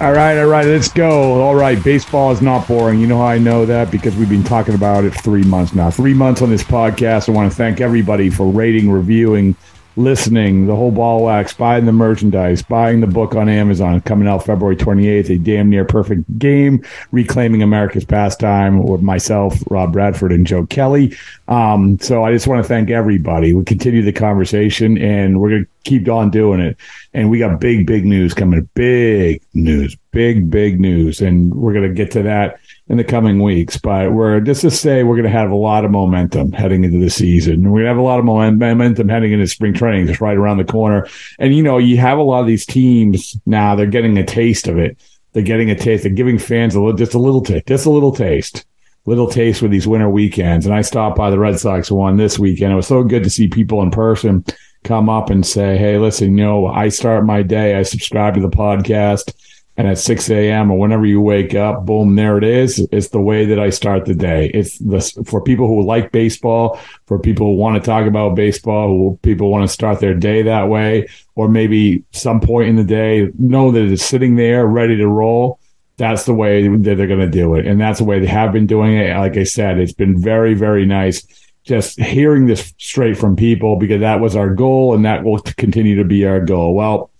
All right, all right, let's go. All right, baseball is not boring. You know how I know that? Because we've been talking about it three months now. Three months on this podcast. I want to thank everybody for rating, reviewing, listening, the whole ball wax, buying the merchandise, buying the book on Amazon, coming out February 28th, a damn near perfect game, reclaiming America's pastime with myself, Rob Bradford, and Joe Kelly. Um, so I just want to thank everybody. We continue the conversation and we're going to keep on doing it. And we got big, big news coming. Big news, big, big news. And we're going to get to that in the coming weeks. But we're just to say we're going to have a lot of momentum heading into the season. To have a lot of momentum heading into spring training just right around the corner. And you know, you have a lot of these teams now. They're getting a taste of it. They're getting a taste. They're giving fans a little, just a little taste, just a little taste. Little taste with these winter weekends. And I stopped by the Red Sox one this weekend. It was so good to see people in person come up and say, Hey, listen, you know, I start my day. I subscribe to the podcast and at 6 a.m. or whenever you wake up, boom, there it is. It's the way that I start the day. It's the, for people who like baseball, for people who want to talk about baseball, who people want to start their day that way, or maybe some point in the day, know that it's sitting there ready to roll. That's the way that they're going to do it. And that's the way they have been doing it. Like I said, it's been very, very nice just hearing this straight from people because that was our goal and that will continue to be our goal. Well,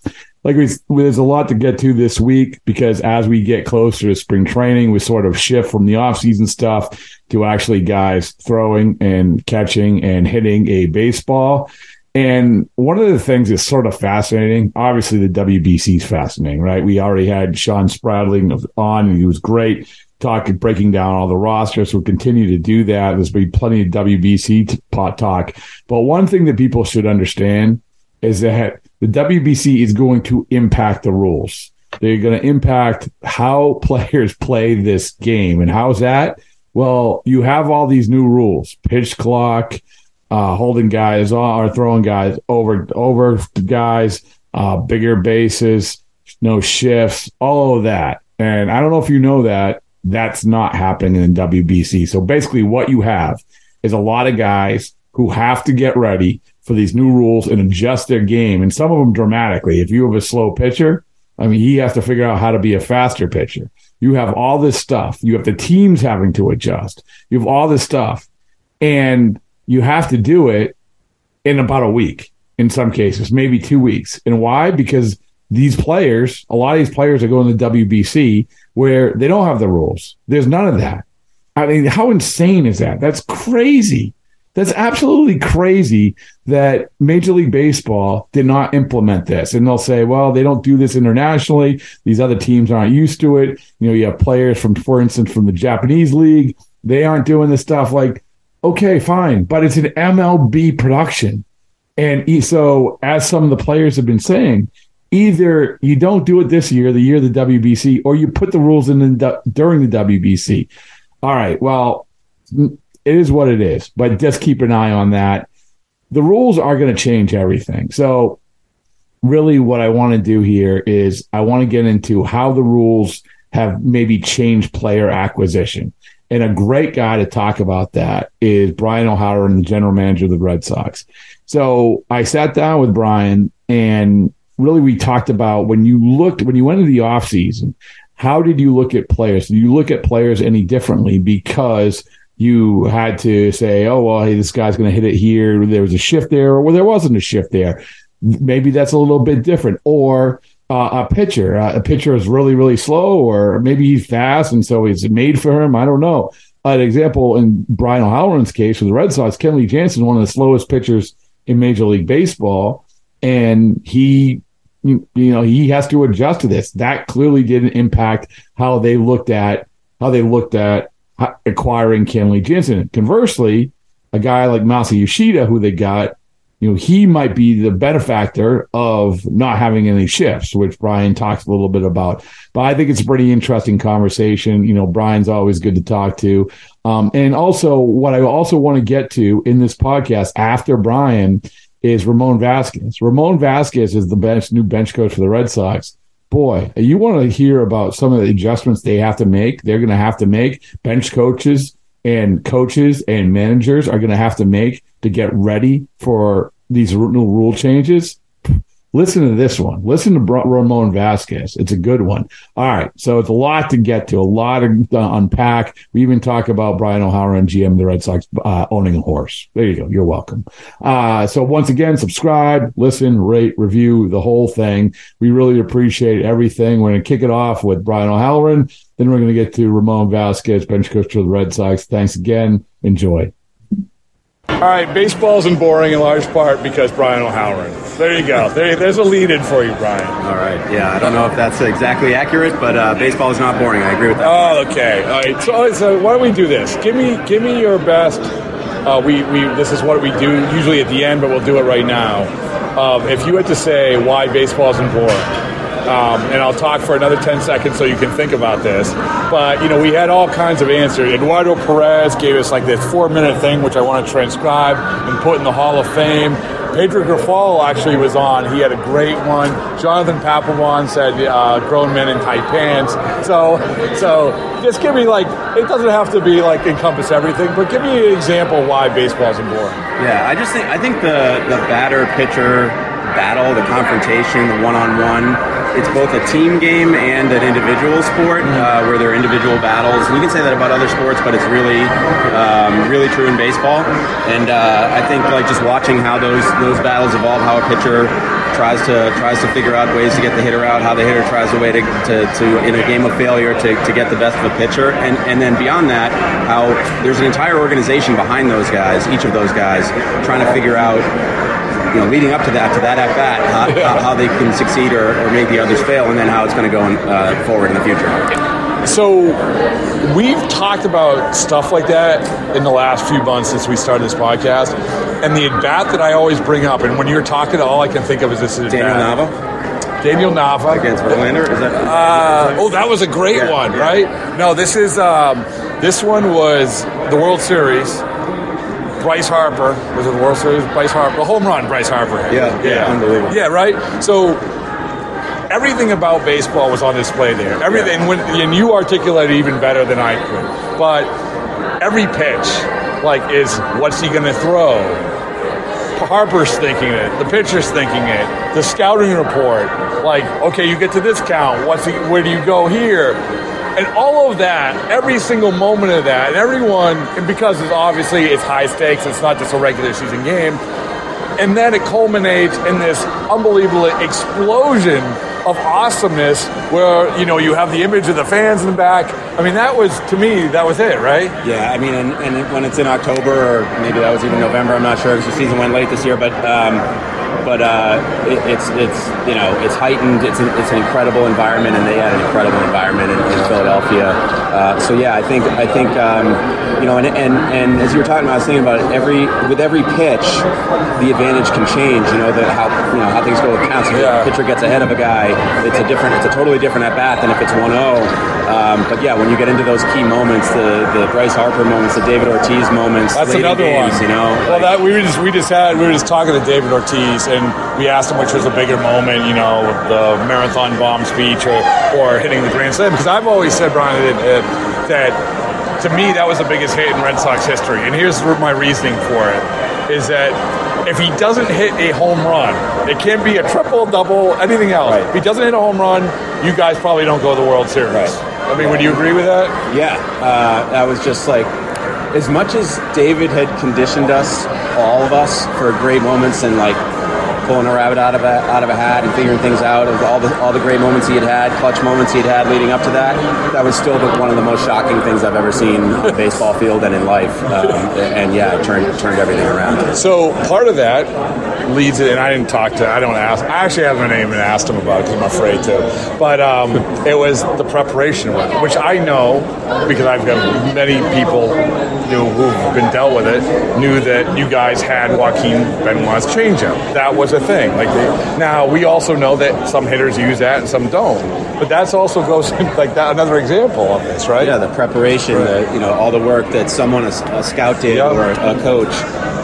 like we, there's a lot to get to this week because as we get closer to spring training, we sort of shift from the off-season stuff to actually guys throwing and catching and hitting a baseball. And one of the things that's sort of fascinating, obviously the WBC is fascinating, right? We already had Sean Spradling on and he was great talking, breaking down all the rosters. We'll continue to do that. There's been plenty of WBC pot talk. But one thing that people should understand is that the WBC is going to impact the rules. They're going to impact how players play this game. And how's that? Well, you have all these new rules pitch clock, uh, holding guys or throwing guys over, over guys, uh, bigger bases, no shifts, all of that. And I don't know if you know that that's not happening in WBC. So basically, what you have is a lot of guys who have to get ready for these new rules and adjust their game, and some of them dramatically. If you have a slow pitcher, I mean, he has to figure out how to be a faster pitcher. You have all this stuff. You have the teams having to adjust. You have all this stuff, and you have to do it in about a week in some cases, maybe two weeks. And why? Because these players, a lot of these players are going to WBC where they don't have the rules. There's none of that. I mean, how insane is that? That's crazy. That's absolutely crazy that Major League Baseball did not implement this. And they'll say, well, they don't do this internationally. These other teams aren't used to it. You know, you have players from, for instance, from the Japanese league. They aren't doing this stuff. Like, okay, fine, but it's an MLB production. And so, as some of the players have been saying, either you don't do it this year, the year of the WBC, or you put the rules in the, during the WBC. All right, well, it is what it is, but just keep an eye on that. The rules are going to change everything. So, really, what I want to do here is I want to get into how the rules have maybe changed player acquisition. And a great guy to talk about that is Brian O'Halloran, the general manager of the Red Sox. So I sat down with Brian and really we talked about when you looked when you went into the offseason, how did you look at players? Did you look at players any differently because you had to say, oh, well, hey, this guy's going to hit it here. There was a shift there, or there wasn't a shift there. Maybe that's a little bit different. Or uh, a pitcher, uh, a pitcher is really, really slow, or maybe he's fast, and so it's made for him. I don't know. an example in Brian O'Halloran's case with the Red Sox, Kenley Jansen, one of the slowest pitchers in Major League Baseball, and he, you know, he has to adjust to this. That clearly didn't impact how they looked at how they looked at acquiring Kenley Jansen. Conversely, a guy like Masa Yoshida, who they got, you know, he might be the benefactor of not having any shifts, which Brian talks a little bit about. But I think it's a pretty interesting conversation. You know, Brian's always good to talk to. Um, and also, what I also want to get to in this podcast after Brian is Ramon Vazquez. Ramon Vazquez is the bench, new bench coach for the Red Sox. Boy, you want to hear about some of the adjustments they have to make. They're going to have to make bench coaches and coaches and managers are going to have to make to get ready for these new rule changes, listen to this one. Listen to Ramon Vazquez. It's a good one. All right. So it's a lot to get to, a lot to unpack. We even talk about Brian O'Halloran, GM the Red Sox, uh, owning a horse. There you go. You're welcome. Uh, so once again, subscribe, listen, rate, review the whole thing. We really appreciate everything. We're going to kick it off with Brian O'Halloran. Then we're going to get to Ramon Vazquez, bench coach for the Red Sox. Thanks again. Enjoy. All right, baseball isn't boring in large part because Brian O'Halloran. There you go. There, there's a lead in for you, Brian. All right. Yeah, I don't know if that's exactly accurate, but uh, baseball is not boring. I agree with that. Oh, okay. All right. So, so why don't we do this? Give me, give me your best. Uh, we, we, this is what we do usually at the end, but we'll do it right now. Um, if you had to say why baseball isn't boring, um, and I'll talk for another 10 seconds so you can think about this. But, you know, we had all kinds of answers. Eduardo Perez gave us like this four minute thing, which I want to transcribe and put in the Hall of Fame. Pedro Grifol actually was on. He had a great one. Jonathan Papelbon said uh, grown men in tight pants. So, so just give me like, it doesn't have to be like encompass everything, but give me an example why baseball's important. Yeah, I just think, I think the, the batter pitcher battle, the confrontation, the one on one, it's both a team game and an individual sport uh, where there are individual battles. And you can say that about other sports, but it's really, um, really true in baseball. And uh, I think like just watching how those those battles evolve, how a pitcher tries to tries to figure out ways to get the hitter out, how the hitter tries a way to, to, to in a game of failure to, to get the best of a pitcher, and and then beyond that, how there's an entire organization behind those guys, each of those guys, trying to figure out you know, leading up to that, to that at bat, how, how, how, they can succeed or, or, make the others fail, and then how it's going to go in, uh, forward in the future. So, we've talked about stuff like that in the last few months since we started this podcast, and the at bat that I always bring up, and when you're talking, all I can think of is this at Daniel Nava. Daniel Nava against Verlander. Is that? Uh, oh, that was a great yeah, one, yeah. right? No, this is um, this one was the World Series Bryce Harper was it the World Series? Bryce Harper, a home run, Bryce Harper. Yeah, yeah, yeah, unbelievable. Yeah, right. So everything about baseball was on display there. Everything, yeah. when, and you articulated even better than I could. But every pitch, like, is what's he going to throw? Harper's thinking it. The pitcher's thinking it. The scouting report, like, okay, you get to this count. What's he, where do you go here? And all of that, every single moment of that, and everyone, and because it's obviously it's high stakes, it's not just a regular season game, and then it culminates in this unbelievable explosion of awesomeness where you know you have the image of the fans in the back. I mean that was to me that was it right? Yeah i mean and, and when it's in october or maybe that was even november i'm not sure because the season went late this year but um, but uh, it, it's it's you know it's heightened. It's an, it's an incredible environment, and they had an incredible environment in, in Philadelphia. Uh, so yeah, I think I think um, you know, and, and and as you were talking about, I was thinking about it, every with every pitch, the advantage can change. You know that how you know how things go with counts. If yeah. a pitcher gets ahead of a guy, it's a different, it's a totally different at bat than if it's 1-0. Um, but yeah, when you get into those key moments, the the Bryce Harper moments, the David Ortiz moments, that's another games, one. You know, well, like, that we just we just had we were just talking to David Ortiz and we asked him which was a bigger moment, you know, the marathon bomb speech or, or hitting the grand slam. Because I've always said, Brian, that, that to me that was the biggest hit in Red Sox history. And here's my reasoning for it: is that if he doesn't hit a home run, it can't be a triple, double, anything else. Right. If he doesn't hit a home run, you guys probably don't go to the World Series. Right. I mean, would you agree with that? Yeah, uh, that was just like as much as David had conditioned us, all of us, for great moments and like pulling a rabbit out of a out of a hat and figuring things out of all the all the great moments he had had, clutch moments he had had leading up to that. That was still the, one of the most shocking things I've ever seen on a baseball field and in life. Um, and yeah, it turned turned everything around. So part of that leads it, and I didn't talk to, I don't ask, I actually haven't even asked him about it because I'm afraid to. But um, it was the preparation work, which I know because I've got many people knew who've been dealt with it knew that you guys had Joaquin Benoit's changeup. That was a thing. Like they, now we also know that some hitters use that and some don't. But that's also goes like that another example of this, right? Yeah, the preparation, the, you know, all the work that someone a, a scout did Yep. or a coach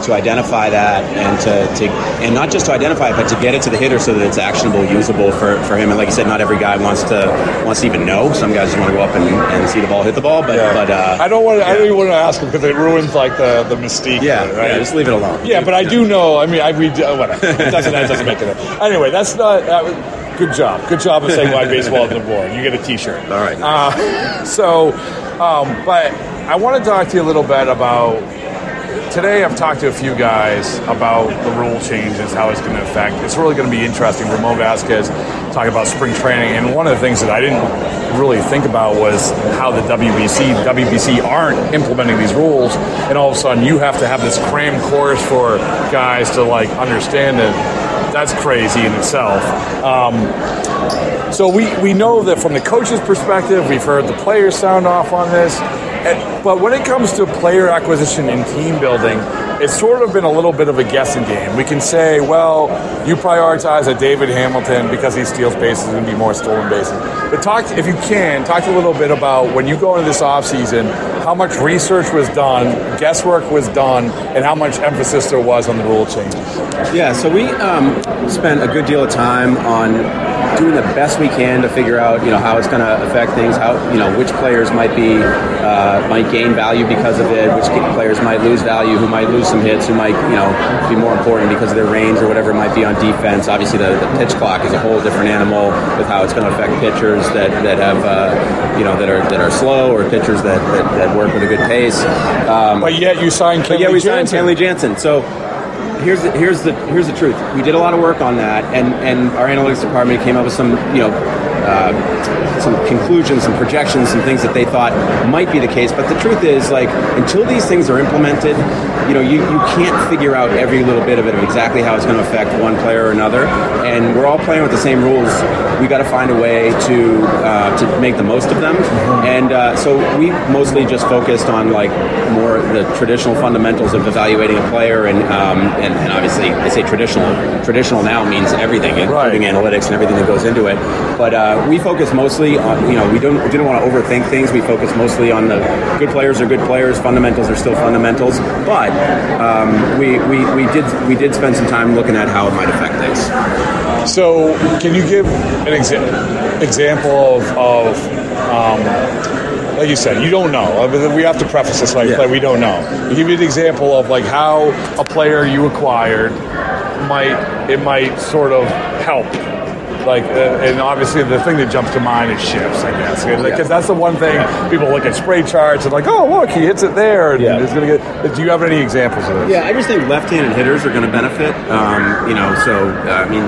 to identify that and to, to and not just to identify it, but to get it to the hitter so that it's actionable, usable for, for him. And like you said, not every guy wants to wants to even know. Some guys just want to go up and, and see the ball hit the ball. But but uh, I don't want to. I don't even want to ask him because it ruins like the the mystique. Yeah, it, right? yeah, just leave it alone. Yeah, but I do know. I mean, I read uh, whatever. It doesn't that doesn't make it. Up. Anyway, that's not. That was, good job. Good job of saying why baseball isn't boring. You get a T-shirt. All right. Uh, so, um, but I want to talk to you a little bit about. Today, I've talked to a few guys about the rule changes, how it's going to affect. It's really going to be interesting. Ramon Vazquez talking about spring training, and one of the things that I didn't really think about was how the WBC, WBC aren't implementing these rules, and all of a sudden you have to have this cram course for guys to like understand it. That's crazy in itself. Um, so we, we know that from the coach's perspective, we've heard the players sound off on this. But when it comes to player acquisition and team building, it's sort of been a little bit of a guessing game. We can say, well, you prioritize a David Hamilton because he steals bases and be more stolen bases. But talk, if you can, talk a little bit about when you go into this offseason, how much research was done, guesswork was done, and how much emphasis there was on the rule changes. Yeah, so we um, spent a good deal of time on doing the best we can to figure out, you know, how it's going to affect things, how, you know, which players might be uh, might gain value because of it, which players might lose value, who might lose some hits, who might, you know, be more important because of their range or whatever it might be on defense. Obviously, the, the pitch clock is a whole different animal with how it's going to affect pitchers that, that have, uh, you know, that are that are slow or pitchers that, that, that work with a good pace. Um, But yet you signed but Kenley yeah, we signed Jansen. Kenley Jansen. So here's the, here's the here's the truth. We did a lot of work on that, and and our analytics department came up with some you know. Uh, some conclusions, some projections, some things that they thought might be the case. But the truth is, like, until these things are implemented, you know, you, you can't figure out every little bit of it of exactly how it's going to affect one player or another. And we're all playing with the same rules. We got to find a way to uh, to make the most of them. And uh, so we mostly just focused on like more the traditional fundamentals of evaluating a player, and um, and, and obviously I say traditional. Traditional now means everything, including analytics and everything that goes into it. But uh, we focus mostly on you know we don't we didn't want to overthink things. We focus mostly on the good players are good players. Fundamentals are still fundamentals. But um, we, we we did we did spend some time looking at how it might affect things. So, can you give an exa- example of, of um, like you said, you don't know. I mean, We have to preface this like, Yeah. like we don't know. Give me an example of like how a player you acquired might it might sort of help. Like, uh, and obviously the thing that jumps to mind is shifts, I guess, because that's the one thing people look at spray charts and like, oh look, he hits it there, and Yeah. it's gonna get. Do you have any examples of this? Yeah, I just think left-handed hitters are going to benefit. Um, you know, so uh, I mean,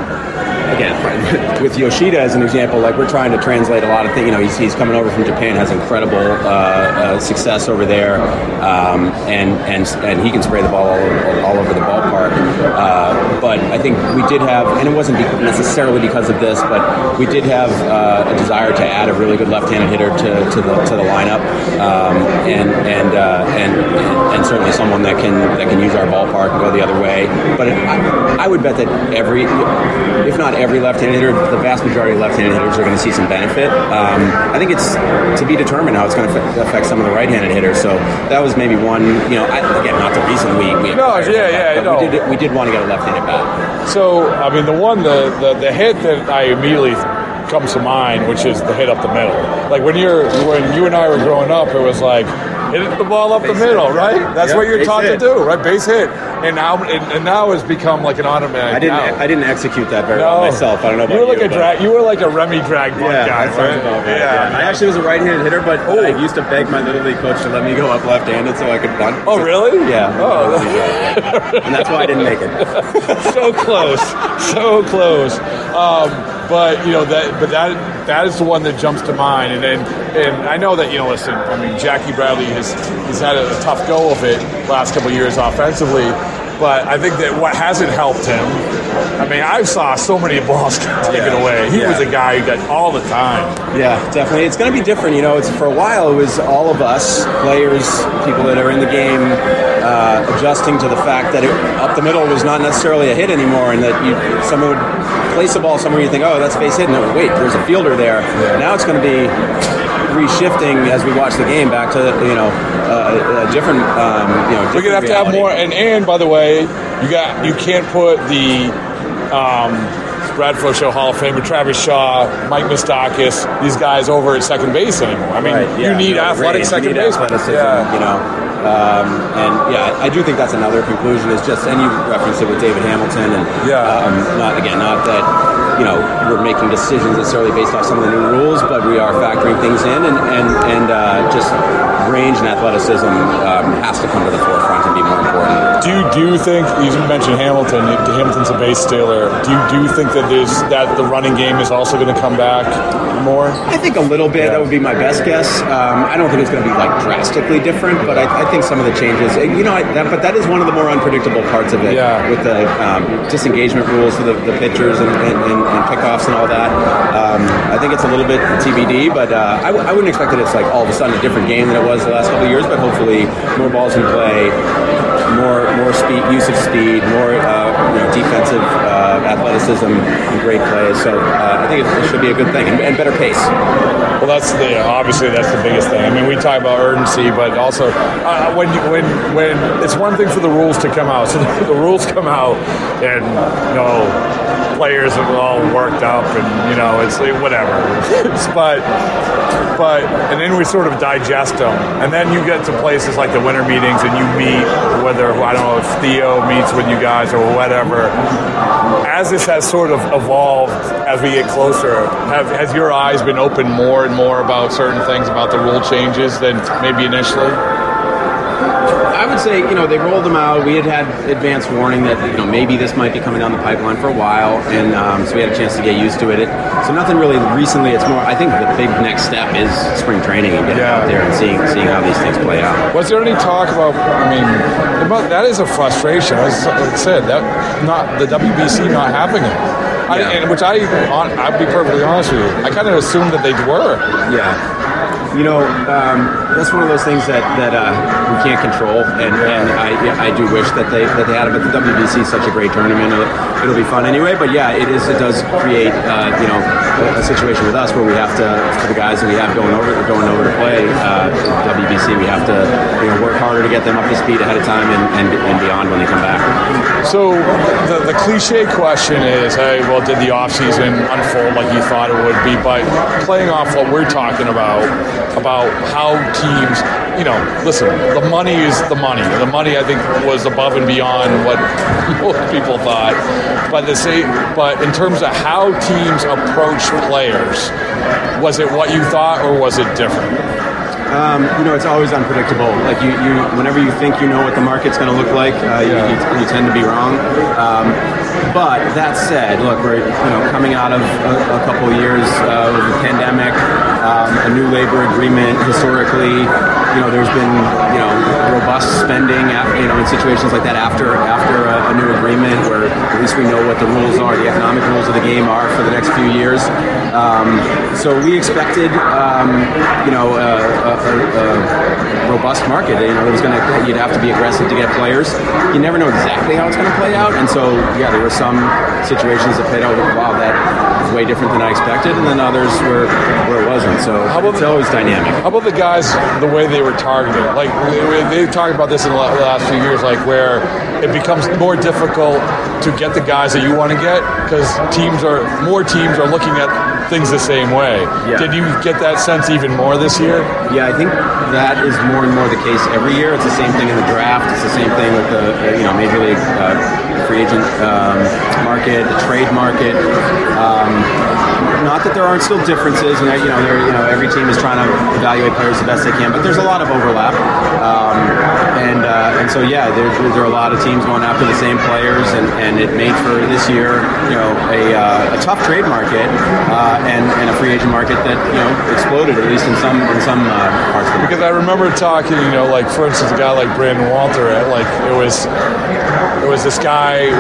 again, with Yoshida as an example, like we're trying to translate a lot of things. You know, he's, he's coming over from Japan, has incredible uh, uh, success over there, um, and and and he can spray the ball all over, all over the ballpark. Uh, but I think we did have, and it wasn't necessarily because of this, but we did have uh, a desire to add a really good left-handed hitter to, to the to the lineup, um, and and, uh, and and certainly someone that can that can use our ballpark and go the other way. But it, I, I would bet that every, if not every left-handed hitter, the vast majority of left-handed hitters are going to see some benefit. Um, I think it's to be determined how it's going to affect some of the right-handed hitters. So that was maybe one. You know, I, again, not the reason we we No, yeah, yeah, no. we did we did want to get a left-handed bat. So, I mean, the one, the, the, the hit that I immediately comes to mind, which is the hit up the middle. Like when you're, when you and I were growing up, it was like, hit the ball up the middle, right? That's Yep, what you're taught hit. to do, right? Base hit. And now, and, and now has become like an automatic. I didn't. I didn't execute that very well myself. I don't know about you were like you, a drag. You were like a Remy drag Yeah, guy, right? about right. Yeah. I actually was a right-handed hitter, but oh. I used to beg my little league coach to let me go up left-handed so I could bunt. Oh, really? Yeah. Oh. and that's why I didn't make it. so so close, so close. Um, but you know that, but that that is the one that jumps to mind. And then, and I know that you know. Listen, I mean, Jackie Bradley has he's had a, tough go of it last couple years offensively. But I think that what hasn't helped him. I mean, I saw so many balls taken Yeah. away. He Yeah. was a guy who got all the time. Yeah, definitely. It's going to be different. You know, it's for a while it was all of us players, people that are in the game, uh, adjusting to the fact that it, up the middle was not necessarily a hit anymore, and that you someone would place a ball somewhere you think, oh, that's base hit, and oh, wait, there's a fielder there. Now it's going to be reshifting as we watch the game back to you know uh, a different um, you know. We're gonna have different to have more. And and by the way, you got you can't put the um, Bradford Show Hall of Famer Travis Shaw, Mike Moustakas, these guys over at second base anymore. I mean, Right, you need no, athletic second base. Yeah. you know. Um, and yeah, I do think that's another conclusion. Is just and you referenced it with David Hamilton, and Yeah. um, not again, not that you know we're making decisions necessarily based off some of the new rules, but we are factoring things in, and and and uh, just range and athleticism um, has to come to the forefront and be more important. Do you, do you think you mentioned Hamilton? Hamilton's a base stealer. Do you do you think that there's that the running game is also going to come back more? I think a little bit. That would be my best guess. Um, I don't think it's going to be like drastically different, but I, I think some of the changes. You know, I, that, but that is one of the more unpredictable parts of it. Yeah. With the um, disengagement rules for the, the pitchers and, and, and, and kickoffs and all that. Um, I think it's a little bit TBD, but uh, I, w- I wouldn't expect that it's like all of a sudden a different game than it was the last couple of years. But hopefully, more balls in play, more more speed, use of speed, more uh, you know defensive uh, athleticism, and great plays. So uh, I think it, should be a good thing and, and better pace. Well, that's the obviously that's the biggest thing. I mean, we talk about urgency, but also uh, when you, when when it's one thing for the rules to come out. So the, the rules come out, and you know, players are all worked up, and you know, it's like, whatever. but but and then we sort of digest them, and then you get to places like the winter meetings, and you meet whether I don't know if Theo meets with you guys or whatever. As this has sort of evolved as we get closer, have has your eyes been opened more and more about certain things about the rule changes than maybe initially? Would say, you know, they rolled them out. We had had advance warning that, you know, maybe this might be coming down the pipeline for a while, and um, so we had a chance to get used to it. it. So nothing really recently. It's more. I think the big next step is spring training and getting Yeah. out there and seeing seeing how these things play out. Was there any talk about? I mean, about that is a frustration. As I said, that not the WBC not having it, I, Yeah. and which I, on, I'll be perfectly honest with you, I kind of assumed that they were. Yeah. You know, um, that's one of those things that, that uh, we can't control, and, and I, I do wish that they that they had it. But the WBC is such a great tournament; it'll, it'll be fun anyway. But yeah, it is. It does create uh, you know a, a situation with us where we have to for the guys that we have going over going over to play uh, WBC, we have to you know work harder to get them up to speed ahead of time and, and, and beyond when they come back. So the, the cliche question is, hey, well, did the offseason unfold like you thought it would be? But playing off what we're talking about, about how teams, you know, listen, the money is the money. The money, I think, was above and beyond what most people thought. But the same, but in terms of how teams approach players, was it what you thought or was it different? Um, you know, it's always unpredictable. Like you, you, whenever you think you know what the market's going to look like, uh, you, you, you tend to be wrong. Um, but that said, look, we're you know coming out of a, a couple of years uh, with the pandemic, um, a new labor agreement. Historically, you know, there's been you know robust spending, af- you know, in situations like that after after a, a new agreement, where at least we know what the rules are, the economic rules of the game are for the next few years. Um, so we expected, um, you know, a, a, a, robust market. You know, it was going to you'd have to be aggressive to get players. You never know exactly how it's going to play out, and so yeah, there were some situations that played out. Wow, that was way different than I expected, and then others where where it wasn't. So it's always dynamic. How about the guys, the way they were targeted? Like they, they talked about this in the last few years, like where it becomes more difficult to get the guys that you want to get because teams are more teams are looking at things the same way. Yeah. Did you get that sense even more this year? Yeah, I think that is more and more the case every year. It's the same thing in the draft. It's the same thing with the uh, you know major league uh, free agent um, market, the trade market. Um, not that there aren't still differences, and you know, you know, every team is trying to evaluate players the best they can, but there's a lot of overlap, um, and uh, and so yeah, there, there are a lot of teams going after the same players, and, and it made for this year, you know, a, uh, a tough trade market uh, and, and a free agent market that you know exploded at least in some in some uh, parts of the Because I remember talking, you know, like for instance, a guy like Brandon Walter, like it was, it was this guy.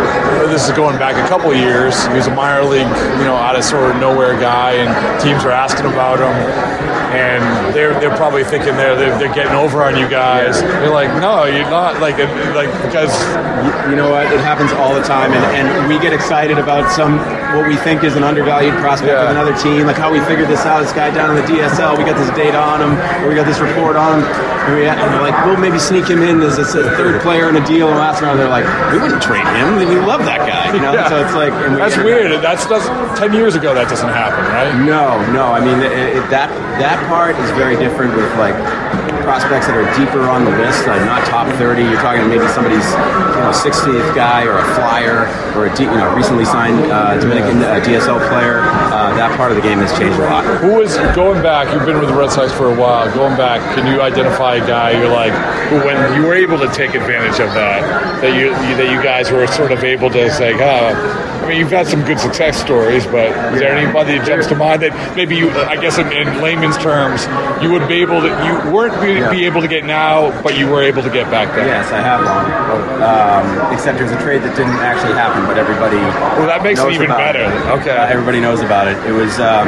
This is going back a couple of years. He was a minor league, you know, out of sort of nowhere guy, and teams were asking about him, and they're they're probably thinking they're they're, they're getting over on you guys. You're like, no, you're not. Like, like because You, you know what? It happens all the time, and, and we get excited about some what we think is an undervalued prospect Yeah. of another team. Like how we figured this out. This guy down in the DSL, we got this data on him, or we got this report on him. And, we, and we're like, we'll maybe sneak him in as a third player in a deal. And last round, they're like, we wouldn't trade him. We love that guy. You know, Yeah. so it's like and we that's weird. That's that's ten years ago. That doesn't happen, right? No, no. I mean, it, it, that that part is very different with like prospects that are deeper on the list, like not top 30. You're talking maybe somebody's you know 60th guy or a flyer or a D, you know recently signed uh, Dominican uh, DSL player. Uh, that part of the game has changed a lot. Who is going back? You've been with the Red Sox for a while. Going back, can you identify a guy you're like who, when you were able to take advantage of that, that you that you guys were sort of able to say, oh, I mean, you've had some good success stories, but is there anybody that jumps to mind that maybe you, I guess, in, in layman's terms, you would be able to, you weren't be, be able to get now, but you were able to get back then? Yes, I have one. Um, except there's a trade that didn't actually happen, but everybody. Well, that makes it even better. It. Okay. Uh, everybody knows about it. It was um,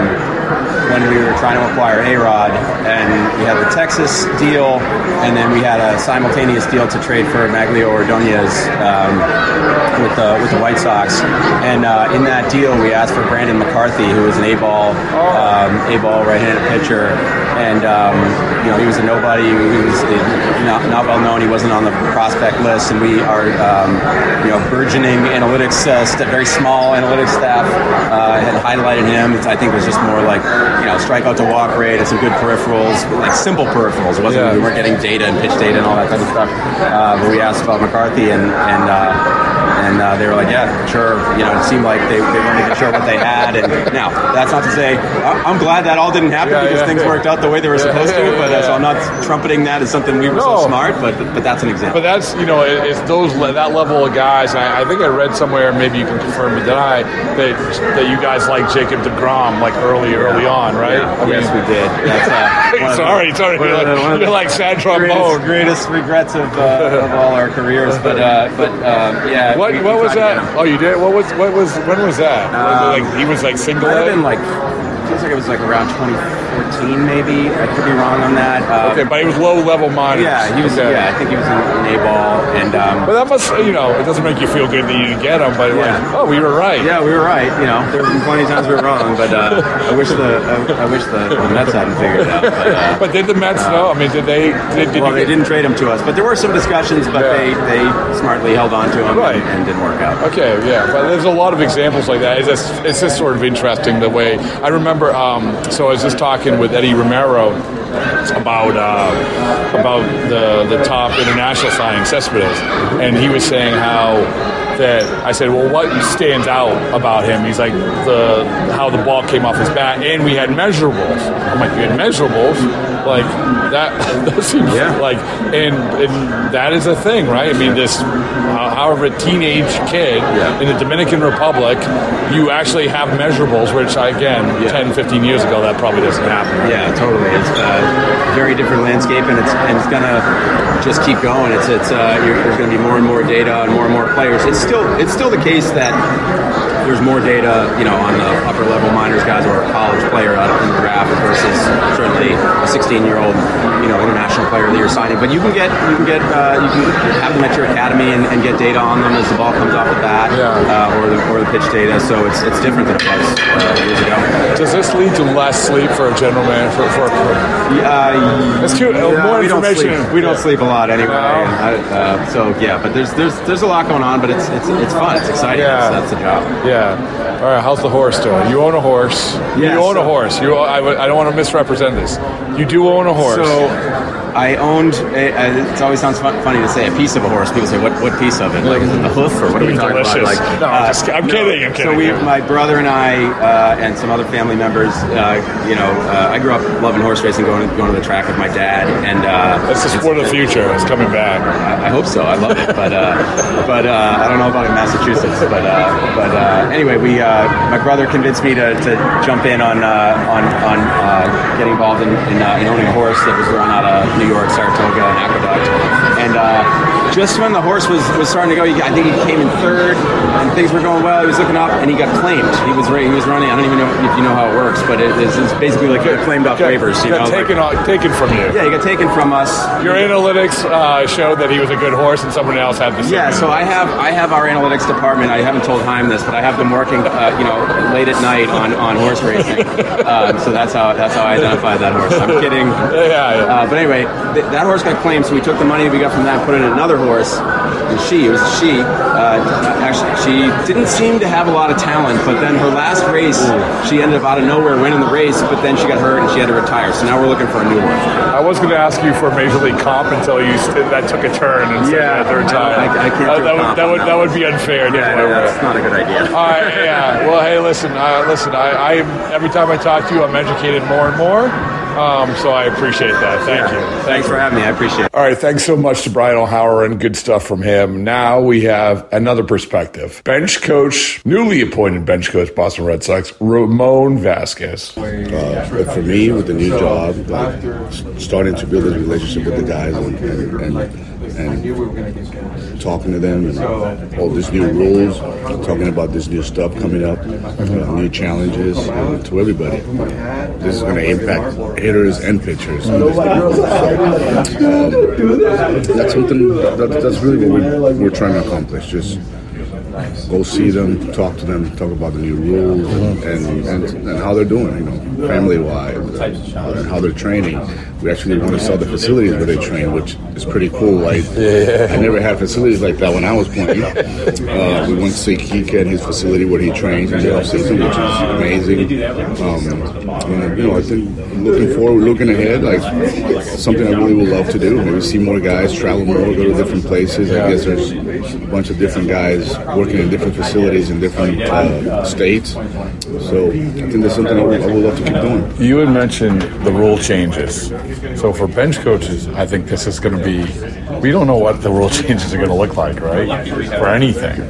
when we were trying to acquire A Rod, and we had the Texas deal, and then we had a simultaneous deal to trade for Magglio Ordonez um, with the with the White Sox. And uh, in that deal, we asked for Brandon McCarthy, who was an A-ball um, A-ball right-handed pitcher, and um, you know he was a nobody. He was uh, not, not well known. He wasn't on the prospect list, and we are um, you know burgeoning analytics, uh, st- very small analytics staff uh, had highlighted him. It's, I think it was just more like you know strikeout to walk rate and some good peripherals, like simple peripherals. It wasn't Yeah. we weren't getting data and pitch data and all that type of stuff. Uh, but we asked about McCarthy and and. Uh, and uh, they were like, "Yeah, sure." You know, it seemed like they, they weren't even sure what they had. And now, that's not to say I- I'm glad that all didn't happen Yeah, because yeah, things yeah. worked out the way they were supposed to. But uh, so I'm not trumpeting that as something we were No. so smart. But but that's an example. But that's you know it- it's those that level of guys. And I, I think I read somewhere, maybe you can confirm or deny that that you guys like Jacob Degrom like early early on, right? Yeah. yes, we did. That's, uh, of the- sorry, sorry. You're like, you're like sad greatest, trombone. greatest regrets of, uh, of all our careers. But uh, but um, yeah. What we- what was tried to get that? him. Oh, you did. What was what was when was that? was Um, it like he was like single? A? been like feels like it was like around 2014 maybe. I could be wrong on that. Uh, okay, but he was low level minors. Yeah, he was. Okay. Yeah, I think he was in, in A ball, and um, But that must you know it doesn't make you feel good that you didn't get him, but like oh we were right. yeah, we were right. You know, there have been plenty of times we were wrong, but uh, I wish the I, I wish the, the Mets hadn't figured it out. But, uh, But did the Mets know? I mean, did they? Did, did well, they didn't trade him to us, but there were some discussions, but Yeah. they, they smartly held on to him Right. and, and didn't work out. Okay, yeah, but there's a lot of examples like that. It's just, it's just sort of interesting the way I remember. Um, so I was just talking with Eddie Romero about uh, about the the top international signing Cespedes, and he was saying how that I said, well, what stands out about him? He's like the how the ball came off his bat, and we had measurables. I'm like, you had measurables, like that. That seems Yeah. like, and, and that is a thing, right? I mean, this, uh, however, teenage kid Yeah. in the Dominican Republic, you actually have measurables, which again, Yeah. 10, 15 years ago, that probably doesn't happen. Yeah, totally. It's a very different landscape, and it's and it's gonna just keep going. It's it's uh, you're, there's gonna be more and more data and more and more players. It's still it's still the case that there's more data, you know, on the upper level minors guys or a college player out in the draft versus certainly a 16 year old, you know, international player that you're signing. But you can get you can get uh, you can have them at your academy and, and get data on them as the ball comes off the bat Yeah. uh, or the or the pitch data. So it's it's different than it was uh, years ago. Does this lead to less sleep for a general man for, for Uh, That's cute. Uh, more we don't information. sleep. We don't sleep a lot anyway. No. I, uh, so yeah, but there's there's there's a lot going on, but it's it's it's fun. It's exciting. Yeah. That's, that's the job. Yeah. All right. How's the horse doing? You own a horse. Yeah, you own a horse. You. I, I don't want to misrepresent this. You do own a horse. So I owned. A, it always sounds fun, funny to say a piece of a horse. People say, "What what piece of it? Like is it the hoof or what are we talking Delicious. about?" Like, uh, No, I'm just- I'm kidding, I'm So we, my brother and I, uh, and some other family members. Uh, you know, uh, I grew up loving horse racing, going to, going to the track with my dad, and uh, That's the sport of the future. It's coming back. I, I hope so. I love it, but uh, but uh, I don't know about in Massachusetts. But uh, but uh, anyway, we uh, my brother convinced me to, to jump in on uh, on on uh, getting involved in in, uh, in owning a horse that was run out of New York, Saratoga, and Aqueduct, and. Uh, just when the horse was, was starting to go, he, I think he came in third, and things were going well. He was looking up, and he got claimed. He was he was running. I don't even know if you know how it works, but it, it's, it's basically like claimed off Got- waivers. You got know, like- taken, off- taken from you. yeah, he got taken from us. Your analytics uh, showed that he was a good horse, and someone else had the same. Yeah, so I have I have our analytics department. I haven't told Chaim this, but I have them working, uh, you know, late at night on, on horse racing. Um, so that's how that's how I identified that horse. I'm kidding. Yeah, yeah. Uh, but anyway, th- that horse got claimed, so we took the money we got from that, and put it in another horse. And she, it was a she. Uh, actually, she didn't seem to have a lot of talent, but then her last race, she ended up out of nowhere winning the race. But then she got hurt and she had to retire. So now we're looking for a new one. I was going to ask you for Major League Comp until you st- that took a turn and said Yeah, that they're retired. I- I can't Uh, that, would, that would that would be unfair. Yeah, Just no, one way. that's not a good idea. All right, yeah. Well, hey, listen, uh, listen. I, I every time I talk to you, I'm educated more and more. Um, so I appreciate that. Thank you. Thanks for having me. I appreciate it. All right, thanks so much to Brian O'Hara and Good stuff from him. Now we have another perspective. Bench coach, newly appointed bench coach, Boston Red Sox, Ramon Vazquez. Uh, for me, with the new job, like, starting to build a relationship with the guys and, and, and, and talking to them and all these new rules, talking about this new stuff coming up, uh, new challenges uh, to everybody. This is going to impact hitters and pitchers. in this game. So, um, that's something that, that's really what we're, we're trying to accomplish. Just go see them, talk to them, talk about the new rules and, and, and, and how they're doing, you know, family wise, and how they're training. We actually want to sell the facilities where they train, which is pretty cool. Like, I never had facilities like that when I was playing. Uh, we went to see Kike at his facility where he trains in the offseason, which is amazing. Um, and, you know, I think looking forward, looking ahead, like something I really would love to do. Maybe see more guys, travel more, go to different places. I guess there's a bunch of different guys working in different facilities in different uh, states. So I think that's something I would, I would love to keep doing. You had mentioned the rule changes. So for bench coaches, I think this is going to be. We don't know what the rule changes are going to look like, right? For anything.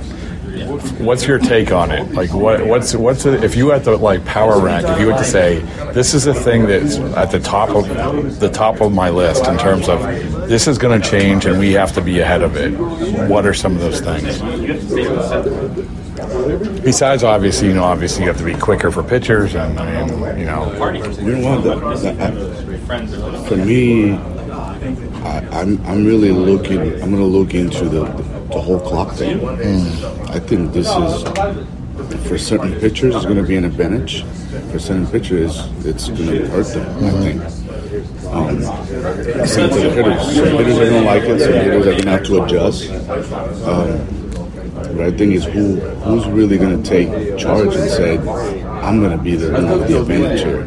What's your take on it? Like, what, what's what's a, if you had to like power rank? If you had to say this is a thing that's at the top of the top of my list in terms of this is going to change and we have to be ahead of it. What are some of those things? Besides, obviously, you know, obviously you have to be quicker for pitchers, and I mean, you know, You know what? I, for me, I, I'm I'm really looking. I'm going to look into the, the, whole clock thing. I think this is for certain pitchers, it's going to be an advantage. For certain pitchers, it's going to hurt them. I think. Um, same to the hitters. Some hitters are going to like it. Some hitters are going to have to adjust. Um, but I think is who who's really going to take charge and say, I'm going to be the, the advantage here.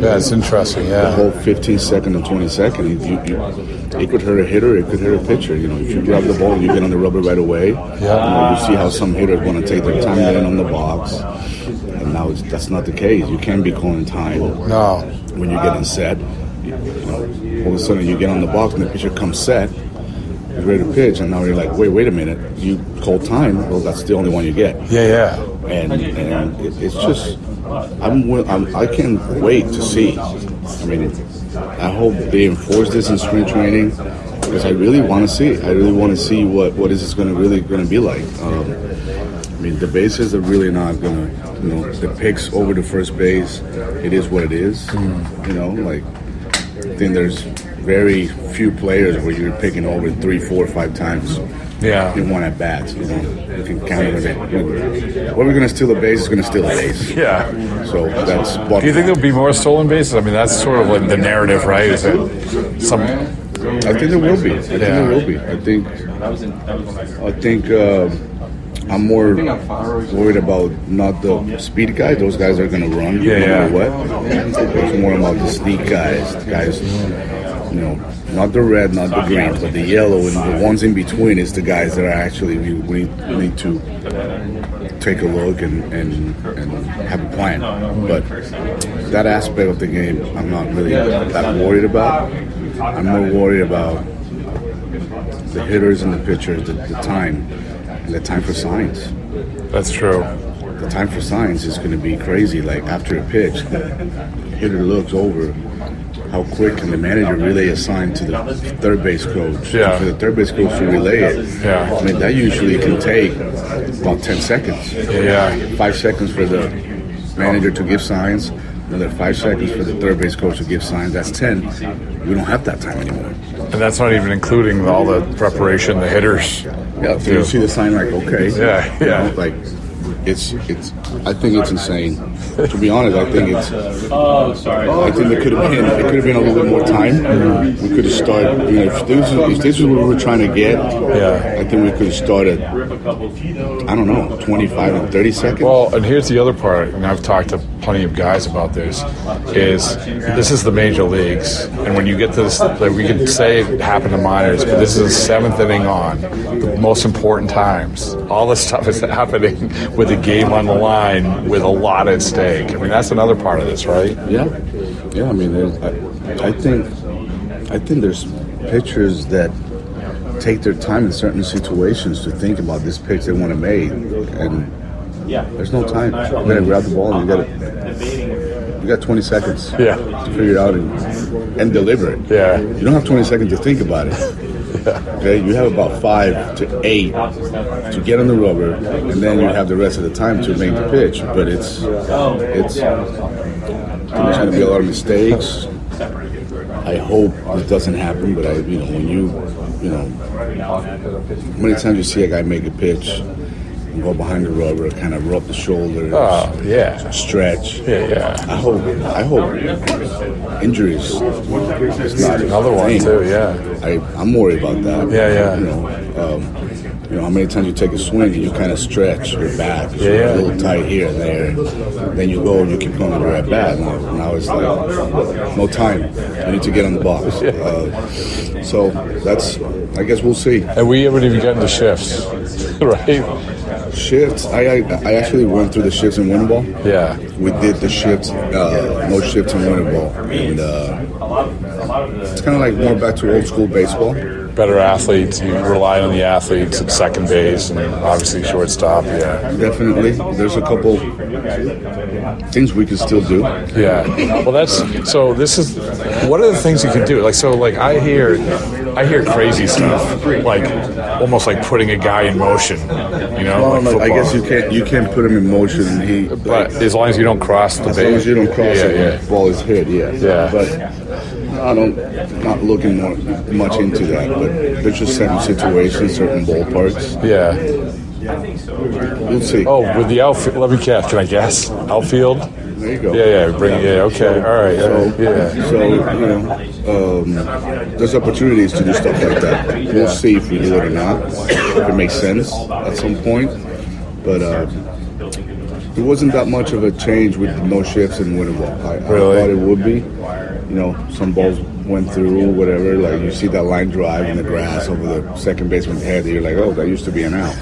Yeah, it's interesting. The Yeah. whole 15 second and 20 second, you, you, it could hurt a hitter, it could hurt a pitcher. You know, if you grab the ball and you get on the rubber right away, Yeah. you, know, you see how some hitters want to take their time getting on the box. And now it's, that's not the case. You can't be calling time No. when you're getting set. You know, all of a sudden you get on the box and the pitcher comes set, to pitch, and now you're like, wait, wait a minute, you called time. Well, that's the only one you get Yeah, yeah. and and it, it's just I'm, I'm I can't wait to see. I mean, I hope they enforce this in spring training because I really want to see. it. I really want to see what what is this going to really going to be like. Um, I mean, the bases are really not going to, you know, the picks over the first base. It is what it is. You know, like I think there's very few players where you're picking over three, four, five times Yeah. in one at bat. You know, you can count it. Going to steal a base is going to steal a base. Yeah. So that's. Do you think there'll be more stolen bases? I mean, that's sort of like the narrative, right? Is that some? I think there will be. I think there will be. I think. I think. Uh, I'm more worried about not the speed guys. Those guys are going to run Yeah, no matter yeah. what. It's more about the sneak guys, the guys you know, not the red, not the green, but the yellow, and the ones in between is the guys that are actually we, we need, to take a look and, and and have a plan. But that aspect of the game, I'm not really that worried about. I'm more worried about the hitters and the pitchers, the, the time, and the time for signs. That's true. The time for signs is going to be crazy. Like after a pitch, the hitter looks over. How quick can the manager relay a sign to the third base coach? Yeah. For the third base coach to relay it. Yeah. I mean, that usually can take about 10 seconds. Yeah. Five seconds for the manager to give signs, another five seconds for the third base coach to give signs. That's 10. We don't have that time anymore. And that's not even including all the preparation the hitters. Yeah, so you see the sign like okay, Yeah, you yeah. know, like it's it's. I think it's insane. To be honest, I think it's. Oh, sorry. I think there could have been it could have been a little bit more time. We could have started. You know, if this is if this is what we were trying to get, Yeah. I think we could have started. I don't know, twenty five and thirty seconds. Well, and here's the other part, and I've talked to plenty of guys about this, is this is the major leagues. And when you get to this, like we could say it happened to minors, but this is the seventh inning on, the most important times. All this stuff is happening with the game on the line with a lot at stake. I mean, that's another part of this, right? Yeah, yeah. I mean, I, I think, I think there's pitchers that take their time in certain situations to think about this pitch they want to make, and yeah. there's no time. You gotta grab the ball and you gotta. You got 20 seconds. Yeah. To figure it out and, and deliver it. Yeah. You don't have 20 seconds to think about it. Okay, you have about five to eight to get on the rubber, and then you have the rest of the time to make the pitch. But it's it's there's going to be a lot of mistakes. I hope it doesn't happen, but I, you know, when you, you know, many times you see a guy make a pitch go behind the rubber, kind of rub the shoulders, Oh, yeah. stretch. Yeah, yeah. I hope, I hope injuries is not Another one, too, yeah. I, I'm worried about that. Yeah, yeah. You know, um, you know, how many times you take a swing and you kind of stretch your back, Yeah, yeah. a little tight here and there. Then you go and you keep going the at bat. Now, now it's like no time. I need to get on the box. Uh, so that's, I guess we'll see. And we haven't even gotten to shifts, right? Shifts. I, I I actually went through the shifts in winter ball. Yeah. We did the shifts, uh, no shifts in winter ball, and uh, it's kind of like more back to old school baseball. Better athletes, you rely on the athletes at second base and obviously shortstop, yeah. Definitely, there's a couple things we can still do. Yeah. Well, that's so. This is what are the things you can do? Like so. Like I hear, I hear crazy stuff. Like almost like putting a guy in motion. You know. Well, like I guess you can't you can't put him in motion. And he, But as long as you don't cross the as base. long as you don't cross yeah, it, yeah. the ball is hit. Yeah, Yeah. But I don't not looking more, much into that. But there's just certain situations, certain ballparks. Yeah. Yeah, I think so. We'll see. Oh, with the outfield, let me guess. Can I guess? Outfield. There you go. Yeah, yeah. Bring. Yeah. Okay. All right. right, Yeah. So you know, um, there's opportunities to do stuff like that. We'll Yeah. see if we do it or not. If it makes sense at some point, but uh, it wasn't that much of a change with no shifts and winter ball. I, I Really? thought it would be. You know, some balls went through, whatever. Like you see that line drive in the grass over the second baseman's head. You're like, oh, that used to be an out.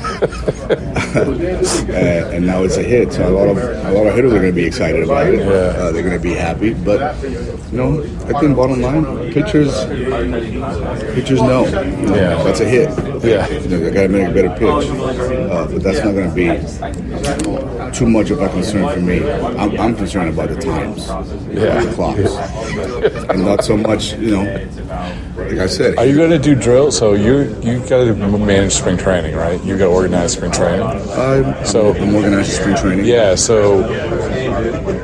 and, and now it's a hit. So a lot of a lot of hitters are going to be excited about it. Uh, they're going to be happy. But you know, I think bottom line, pitchers pitchers know. Yeah. that's a hit. Yeah. you know, they got to make a better pitch. Uh, but that's not going to be too much of a concern for me. I'm, I'm concerned about the times, Yeah. the clocks, and not so much. You know, like I said, Are you going to do drill? So you you got to manage spring training, right? You got to organize spring training. I'm, So- I'm organizing spring training. Yeah. So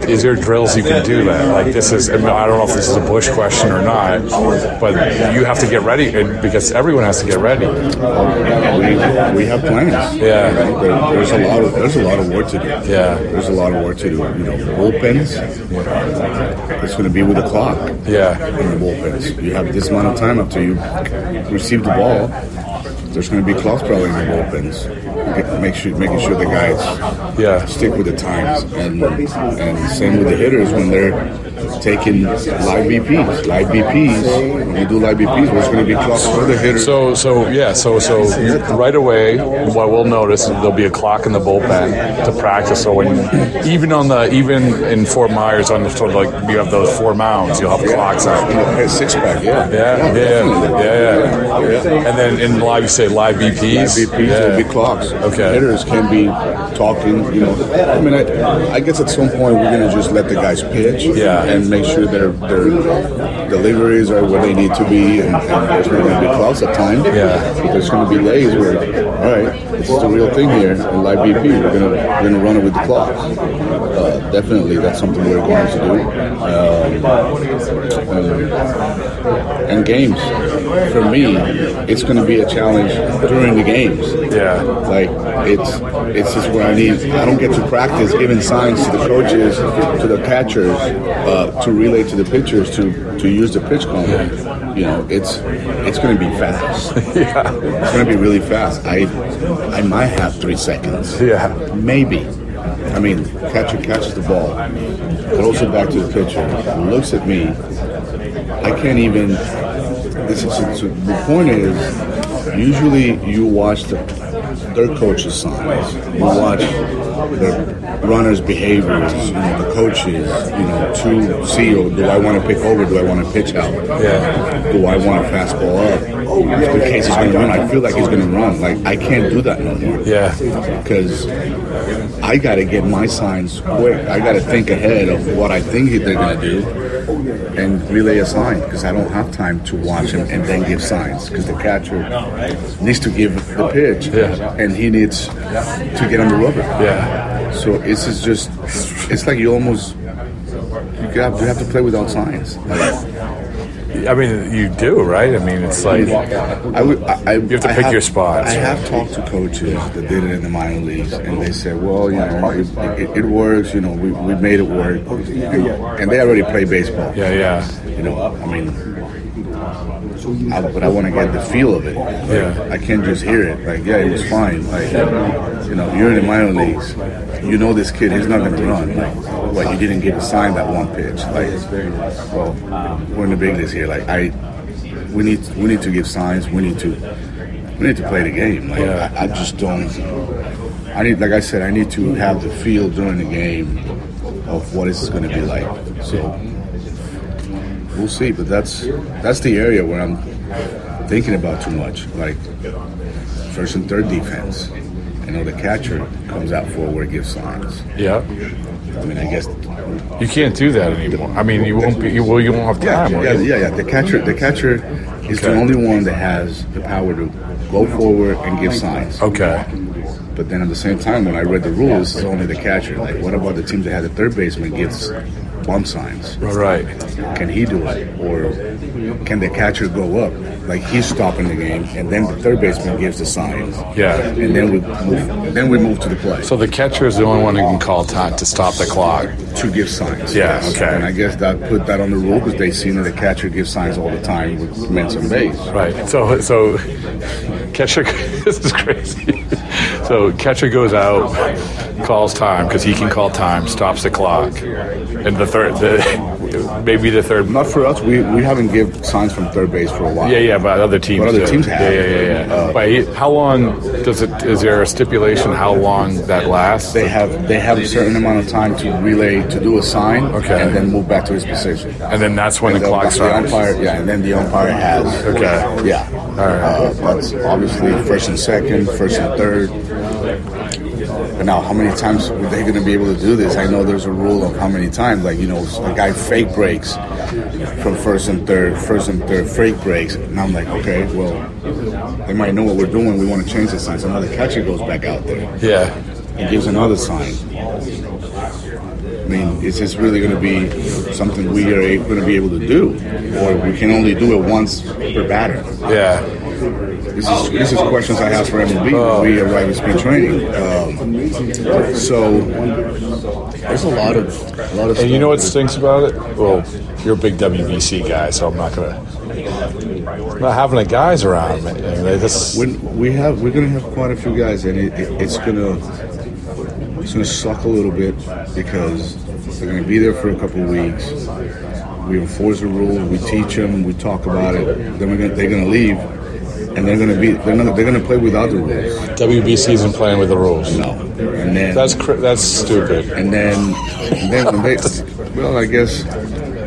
is there drills you can do that? Like this is. I, mean, I don't know if this is a Bush question or not, but you have to get ready because everyone has to get ready. we, we have plans. Yeah. There- there's a lot of there's a lot of work to do. Yeah. there's a lot of work to do. You know, bullpens. It's going to be with the clock. Yeah. In the bullpens, you have this amount of time up after you receive the ball. There's going to be clocks probably in the bullpens. Make sure, making sure the guys Yeah. stick with the times, and and same with the hitters when they're taking live BPs. Live BPs. When you do live BPs, what's going to be clocks for the hitter? So, so yeah, so so right away, what we'll notice there'll be a clock in the bullpen to practice. So when even on the even in Fort Myers on the sort of like you have those four mounds, you'll have clocks out. Yeah, six pack, yeah. Yeah, yeah, yeah, yeah, yeah. And then in live, you say live BPs. Live BPs yeah. will be clocks. Okay. Hitters can be talking. You know, I mean, I, I guess at some point we're going to just let the guys pitch. Yeah. And make sure their their deliveries are where they need to be, and, and there's not going to be clouds at times. Yeah. There's going to be days where, all right, this is the real thing here, and live BP, we're going to we're going to run it with the clock. Uh, definitely, that's something we're going to do. Um, and, and games, for me, it's going to be a challenge during the games. Yeah. Like it's it's just what I need. I don't get to practice giving signs to the coaches, to the catchers, uh, to relay to the pitchers to to use the PitchCom. You know, it's it's going to be fast. yeah. It's going to be really fast. I I might have three seconds. Yeah. Maybe. I mean, catcher catches the ball, throws it back to the pitcher, looks at me. I can't even. This is the point is. Usually, you watch the their coaches' signs. You watch the runners' behaviors. You know, the coaches. You know, to see. oh, Do I want to pick over? Do I want to pitch out? Yeah. Do I want to fastball up? In case he's going to run, I feel like he's going to run. Like I can't do that no more. Yeah. Because I got to get my signs quick. I got to think ahead of what I think they're going to do and relay a sign because I don't have time to watch him and then give signs because the catcher needs to give the pitch Yeah. and he needs to get on the rubber. Yeah. So it's just it's like you almost you have, you have to play without signs. Like, I mean, you do, right? I mean, it's like I would, I, I, you have to I pick your spots. I have talked to coaches that did it in the minor leagues, and they said, "Well, you know, it, it, it works. You know, we, we made it work." And they already play baseball. Yeah, yeah. You know, I mean, I, but I want to get the feel of it. Yeah. I can't just hear it. Like, yeah, it was fine. Like, you know, you're in the minor leagues. You know this kid, he's not going to run. Like, what? You didn't get a sign that one pitch. Like, it's very well, we're in the big leagues here. Like, I, we need we need to give signs. We need to we need to play the game. Like, I, I just don't. I need, like I said, I need to have the feel during the game of what it's going to be like. So we'll see. But that's that's the area where I'm thinking about too much. Like first and third defense. I know the catcher comes out forward, gives signs. Yeah. I mean, I guess You can't do that anymore. I mean, you won't be. You, well, you won't have time. will yeah, yeah, yeah. The catcher, the catcher is the only one that has the power to go forward and give signs. Okay. But then at the same time, when I read the rules, it's only the catcher. Like, what about the team that had the third baseman gives bump signs? Right. Can he do it, or can the catcher go up? Like he's stopping the game, and then the third baseman gives the sign. Yeah. and then we move, then we move to the play So the catcher is the only one who can call time to stop the clock. to give signs. Yeah, Yes. okay. And I guess that put that on the rule because they seen that the catcher gives signs all the time with men on base. Right. So so catcher. this is crazy. So catcher goes out, calls time because he can call time, stops the clock, and the third, the, maybe the third. Not for us. We we haven't give signs from third base for a while. Yeah, yeah, but other teams. But other do. teams have. Yeah, yeah, yeah. yeah. Uh, but he- how long does it? Is there a stipulation how long that lasts? They have they have a certain amount of time to relay to do a sign, Okay. and then move back to his position. and then that's when And the clock starts. the umpire, yeah, and then the umpire has. Okay. Yeah. All right. Uh, that's obviously first and second, first and third. But now, how many times are they going to be able to do this? I know there's a rule of how many times. Like you know, a guy fake breaks from first and third, first and third fake breaks, and I'm like, okay, well, they might know what we're doing. We want to change the sign. So now the catcher goes back out there Yeah. and gives another sign. I mean, is this really going to be something we are going to be able to do, or we can only do it once per batter? Yeah. This is this is questions I have for MLB when we at spring training. Um, so there's a lot of a lot of. And you know what stinks about it? Well, you're a big WBC guy, so I'm not gonna. Not having the guys around, man. Just- When we have, we're going to have quite a few guys, and it, it, it's going to it's to suck a little bit because they're going to be there for a couple of weeks. we enforce the rules, we teach them, we talk about it. Then we're gonna, they're going to leave, and they're going to be they're not, they're going to play without the rules. WBC isn't playing with the rules. No, and then That's cr- that's stupid. and then and then when they well, I guess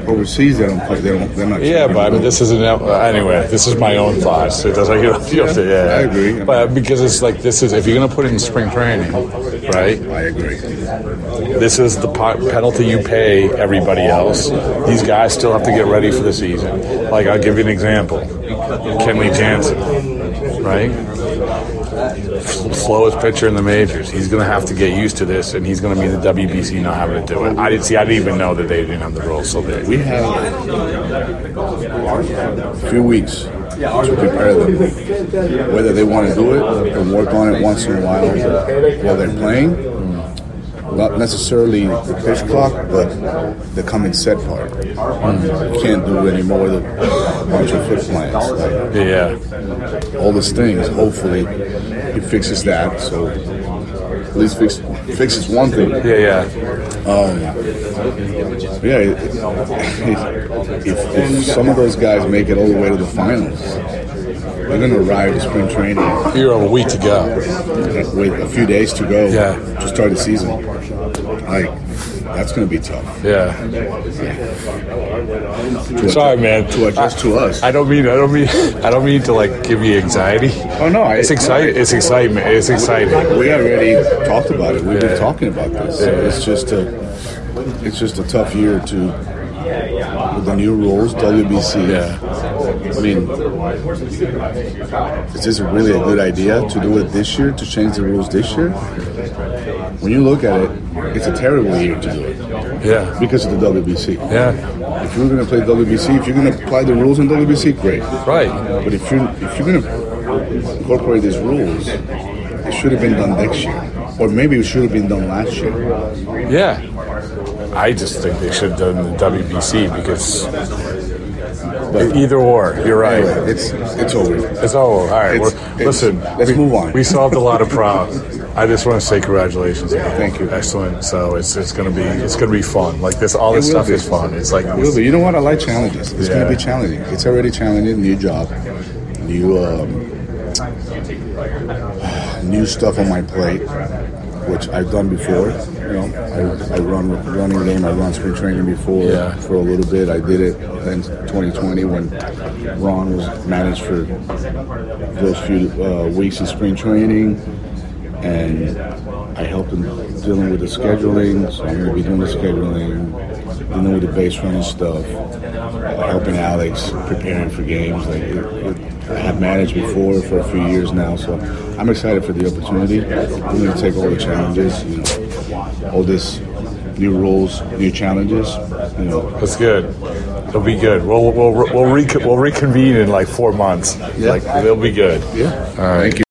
overseas they don't play. They don't. They're not. Yeah, but I mean, this isn't anyway. This is my own thoughts. It doesn't. You have to, you have to yeah, I agree. But because it's like this is if you're going to put it in spring training, right? I agree. This is the penalty you pay everybody else. These guys still have to get ready for the season. Like I'll give you an example. Kenley Jansen, right? Slowest pitcher in the majors. He's going to have to get used to this, and he's going to be in the WBC not having to do it. I didn't see. I didn't even know that they didn't have the rules. So they, We have a few weeks to prepare them, whether they want to do it and work on it once in a while while they're playing. Not necessarily the pitch clock, but the come and set part. You can't do it anymore with a bunch of foot plants. Like, yeah. all these things. Hopefully, he fixes that. So at least fix, fixes one thing. Yeah, yeah. Um, yeah, if, if some of those guys make it all the way to the finals, they're going to arrive at spring training You're a week to go. with a few days to go Yeah. to start the season. Like, that's going to be tough. Yeah. To Sorry, man. To adjust to us. I don't mean. I don't mean. I don't mean to like give you anxiety. Oh no, It's exciting. It's excitement. It's exciting. We already talked about it. We've Yeah. been talking about this. Yeah. it's just a, it's just a tough year to with the new rules, WBC. Yeah. I mean, is this really a good idea to do it this year? To change the rules this year? When you look at it, it's a terrible year to do it Yeah. because of the WBC. Yeah. If you're going to play WBC, if you're going to apply the rules in WBC, great. Right. But if you if you're going to incorporate these rules, it should have been done next year, or maybe it should have been done last year. Yeah. I just think they should have done the WBC because either or. You're right. Anyway, it's it's over. It's over. All right. It's- it's- listen. let's we, move on. We solved a lot of problems. I just want to say congratulations. Again. Thank you. Excellent. So it's it's gonna be it's gonna be fun. Like this, all this stuff be. is fun. It's like It will be. You know what? I like challenges. It's gonna be challenging. It's already challenging. New job, new um, new stuff on my plate, which I've done before. You know, I, I run running game. I run spring training before Yeah. for a little bit. I did it in 2020 when Ron was managed for those few uh, weeks of spring training, and I helped him dealing with the scheduling. So I'm going to be doing the scheduling, dealing with the base running stuff, helping Alex preparing for games. Like I have managed before for a few years now, so I'm excited for the opportunity. I'm going to take all the challenges, you know, all this new rules, new challenges. You know, That's good. It'll be good. We'll we'll we'll, recon- we'll reconvene in like four months. Yeah. Like it'll be good. yeah. All right. Thank you.